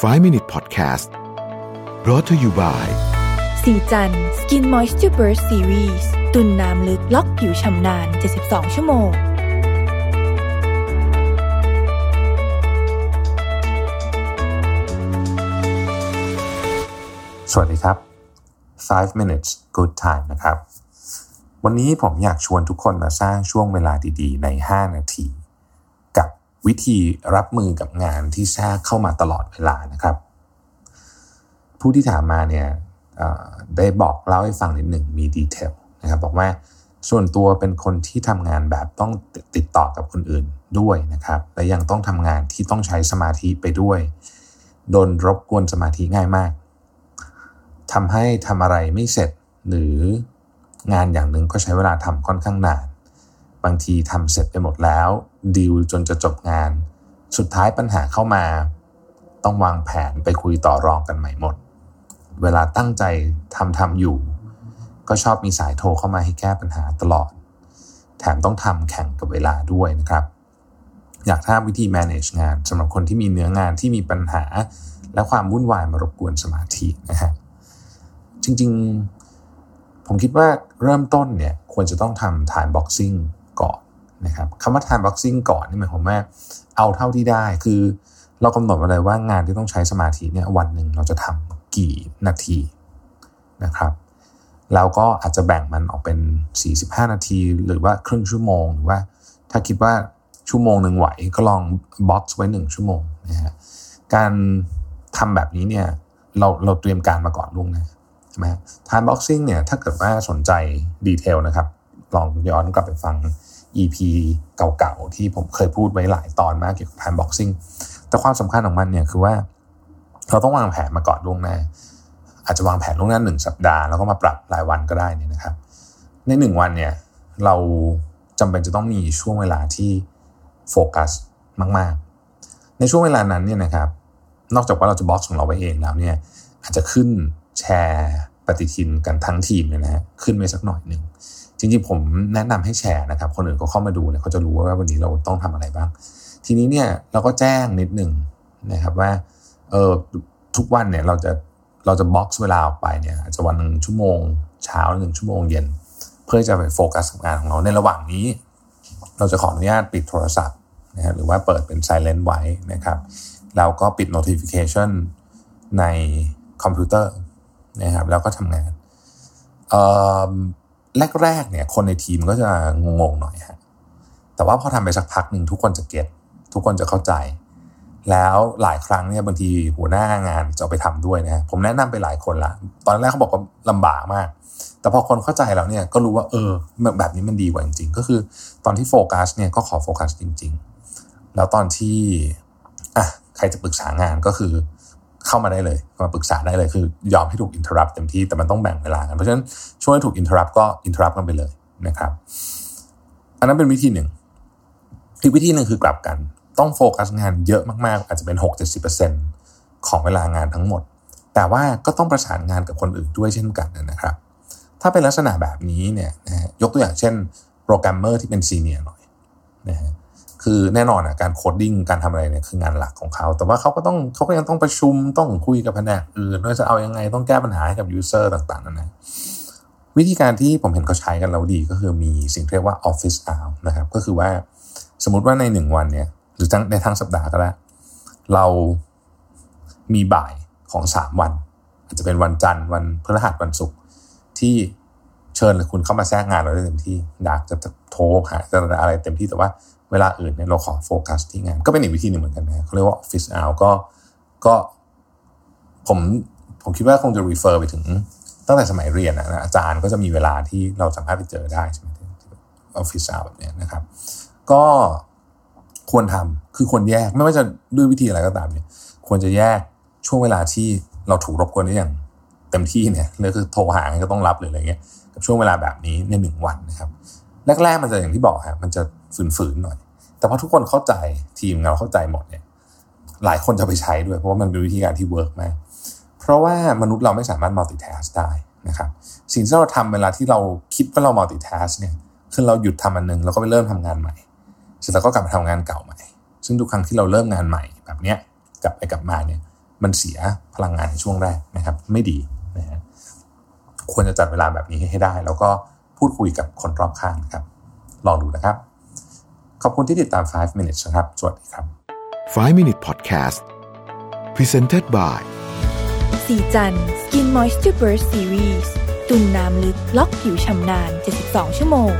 5 Minute Podcast brought to you by สีจัน Skin Moisture Burst Series ตุนน้ำลึกล็อกผิวชำนาน 72 ชั่วโมง สวัสดีครับ 5 minutes good time นะครับ วันนี้ผมอยากชวนทุกคนมาสร้างช่วงเวลาดีๆ ใน 5 นาทีกับ วิธีรับมือกับงานที่แทรกเข้ามาตลอดเวลานะครับ ผู้ที่ถามมาเนี่ยได้บอกเล่าให้ฟังนิดหนึ่งมีดีเทลนะครับบอกว่าส่วนตัวเป็นคนที่ทำงานแบบต้องติดต่อกับคนอื่นด้วยนะครับ และยังต้องทำงานที่ต้องใช้สมาธิไปด้วย โดนรบกวนสมาธิง่ายมากทำให้ทำอะไรไม่เสร็จหรืองานอย่างหนึ่งก็ใช้เวลาทำค่อนข้างนาน บางทีทำเสร็จไปหมดแล้วดีลจนจะจบงาน สุดท้ายปัญหาเข้ามา ต้องวางแผนไปคุยต่อรองกันใหม่หมด เวลาตั้งใจทำทำอยู่ ก็ชอบมีสายโทรเข้ามาให้แก้ปัญหาตลอด แถมต้องทำแข่งกับเวลาด้วยนะครับ อยากทราบวิธี manage งานสำหรับคนที่มีเนื้องานที่มีปัญหา และความวุ่นวายมารบกวนสมาธินะฮะจริง ๆ ผมคิดว่าเริ่มต้นเนี่ยควรจะต้องทำ time boxing ก่อน นะครับคำว่า time boxing ก่อนนี่หมายความว่าเอาเท่าที่ได้คือเรากำหนดมาเลยว่างานที่ต้องใช้สมาธิเนี่ยวันหนึ่งเราจะทำกี่นาทีนะครับแล้วก็อาจจะแบ่งมันออกเป็น 45 นาที หรือว่าครึ่งชั่วโมง หรือว่าถ้าคิดว่าชั่วโมงหนึ่งไหวก็ลองบ็อกซ์ไว้หนึ่งชั่วโมงนะฮะการทำแบบนี้เนี่ยเราเราเตรียมการมาก่อนล่วงหน้าใช่ไหม time boxing เนี่ยถ้าเกิดว่าสนใจดีเทลนะครับ ลองย้อนกลับไปฟัง EP เก่าๆ ที่ผมเคยพูดไว้หลายตอนมากเกี่ยวกับ time boxing แต่ความสำคัญของมันเนี่ยคือว่า เราต้องวางแผนมาก่อนล่วงหน้า อาจจะวางแผนล่วงหน้าหนึ่งสัปดาห์แล้วก็มาปรับรายวันก็ได้นี่นะครับ ในหนึ่งวันเนี่ยเราจำเป็นจะต้องมีช่วงเวลาที่โฟกัสมาก ๆ ในช่วงเวลานั้นเนี่ยนะครับ นอกจากว่าเราจะบล็อกของเราไว้เองแล้วเนี่ยอาจจะขึ้นแชร์ปฏิทินกันทั้งทีมเลยนะฮะขึ้นไว้สักหน่อยหนึ่ง จริงๆผมแนะนำให้แชร์นะครับ คนอื่นเขาเข้ามาดูเนี่ยเขาจะรู้ว่าวันนี้เราต้องทำอะไรบ้าง ทีนี้เนี่ยเราก็แจ้งนิดหนึ่งนะครับว่าเออทุกวันเนี่ยเราจะเราจะบล็อกเวลาออกไปเนี่ยอาจจะวันหนึ่งชั่วโมง เช้าหนึ่งชั่วโมงเย็น เพื่อจะไปโฟกัสกับงานของเราในระหว่างนี้ เราจะขออนุญาตปิดโทรศัพท์นะฮะหรือว่าเปิดเป็น silent ไว้นะครับแล้วก็ปิด notification ในคอมพิวเตอร์นะครับแล้วก็ทำงาน แรกๆเนี่ย คนในทีมก็จะงงๆหน่อยฮะแต่ว่าพอทำไปสักพักหนึ่งทุกคนจะ get ทุกคนจะเข้าใจ แล้วหลายครั้งเนี่ยบางทีหัวหน้างานจะไปทำด้วยนะผมแนะนำไปหลายคนละตอนแรกเขาบอกว่าลำบากมาก แต่พอคนเข้าใจแล้วเนี่ยก็รู้ว่าเออแบบนี้มันดีกว่าจริงๆก็คือตอนที่โฟกัสเนี่ยก็ขอโฟกัสจริง ๆ แล้วตอนที่อะใครจะปรึกษางานก็คือ เข้ามาได้เลยมาปรึกษาได้เลยคือยอมให้ถูก interrupt เต็มที่แต่มันต้องแบ่งเวลากันเพราะฉะนั้นช่วงที่ถูก interrupt ก็ interrupt กันไปเลยนะครับ อันนั้นเป็นวิธีหนึ่งอีกวิธีหนึ่งคือกลับกัน ต้องโฟกัสงานเยอะมากๆ อาจจะเป็น 6-70%ของเวลางานทั้งหมด แต่ว่าก็ต้องประสานงานกับคนอื่นด้วยเช่นกันนะครับ ถ้าเป็นลักษณะแบบนี้เนี่ยนะยกตัวอย่างเช่นโปรแกรมเมอร์ที่เป็น senior หน่อยนะฮะ คือแน่นอนอะการ coding การทำอะไรเนี่ยคืองานหลักของเขา แต่ว่าเขาก็ต้องเขาก็ยังต้องประชุมต้องคุยกับแผนกอื่นว่าจะเอายังไงต้องแก้ปัญหาให้กับ user ต่างๆนั่นนะวิธีการที่ผมเห็นเขาใช้กันแล้วดีก็คือมีสิ่งเรียกว่า Office Hour นะครับ ก็คือว่าสมมติว่าในหนึ่งวันเนี่ยหรือทั้งในทั้งสัปดาห์ก็ได้วเรามีบ่ายของสามวัน อาจจะเป็นวันจันทร์วันพฤหัสวันศุกร์ที่เชิญคุณเข้ามาแทรกงานเราได้เต็มที่อยากจะโทรหาจะอะไรเต็มที่แต่ว่า เวลาอื่นเนี่ยเราขอโฟกัสที่งาน ก็เป็นอีกวิธีหนึ่งเหมือนกันนะเขาเรียกว่า Office Hour ก็ก็ผมผมคิดว่าคงจะ refer ไปถึงตั้งแต่สมัยเรียนนะอาจารย์ก็จะมีเวลาที่เราสามารถไปเจอได้ใช่ไหมออฟฟิศแบบนี้นะครับ ก็ควรทำคือควรแยกไม่ว่าจะด้วยวิธีอะไรก็ตามเนี่ย ควรจะแยกช่วงเวลาที่เราถูกรบกวนได้อย่างเต็มที่เนี่ยเลยคือโทรหาก็ต้องรับเลยอะไรเงี้ยกับช่วงเวลาแบบนี้ในหนึ่งวันนะครับ แรกๆมันจะอย่างที่บอกครับมันจะฝืนๆหน่อย แต่พอทุกคนเข้าใจทีมเราเข้าใจหมดเนี่ยหลายคนจะไปใช้ด้วย เพราะว่ามันเป็นวิธีการที่เวิร์กมากเพราะว่ามนุษย์เราไม่สามารถ multitask ได้นะครับสิ่งที่เราทำเวลาที่เราคิดว่าเรา multitask เนี่ยคือเราหยุดทำอันนึงแล้วก็ไปเริ่มทำงานใหม่เสร็จแล้วก็กลับมาทำงานเก่าใหม่ ซึ่งทุกครั้งที่เราเริ่มงานใหม่แบบเนี้ยกลับไปกลับมาเนี่ยมันเสียพลังงานในช่วงแรกนะครับ ไม่ดีนะฮะควรจะจัดเวลาแบบนี้ให้ได้ แล้วก็พูดคุยกับคนรอบข้างครับ ลองดูนะครับ ขอบคุณที่ติดตาม 5 minutes นะครับ สวัสดีครับ 5 Minute Podcast Presented by สีจัน Skin Moisture Burst Series ตุ่นน้ำลึกล็อกผิวชำนาน 72 ชั่วโมง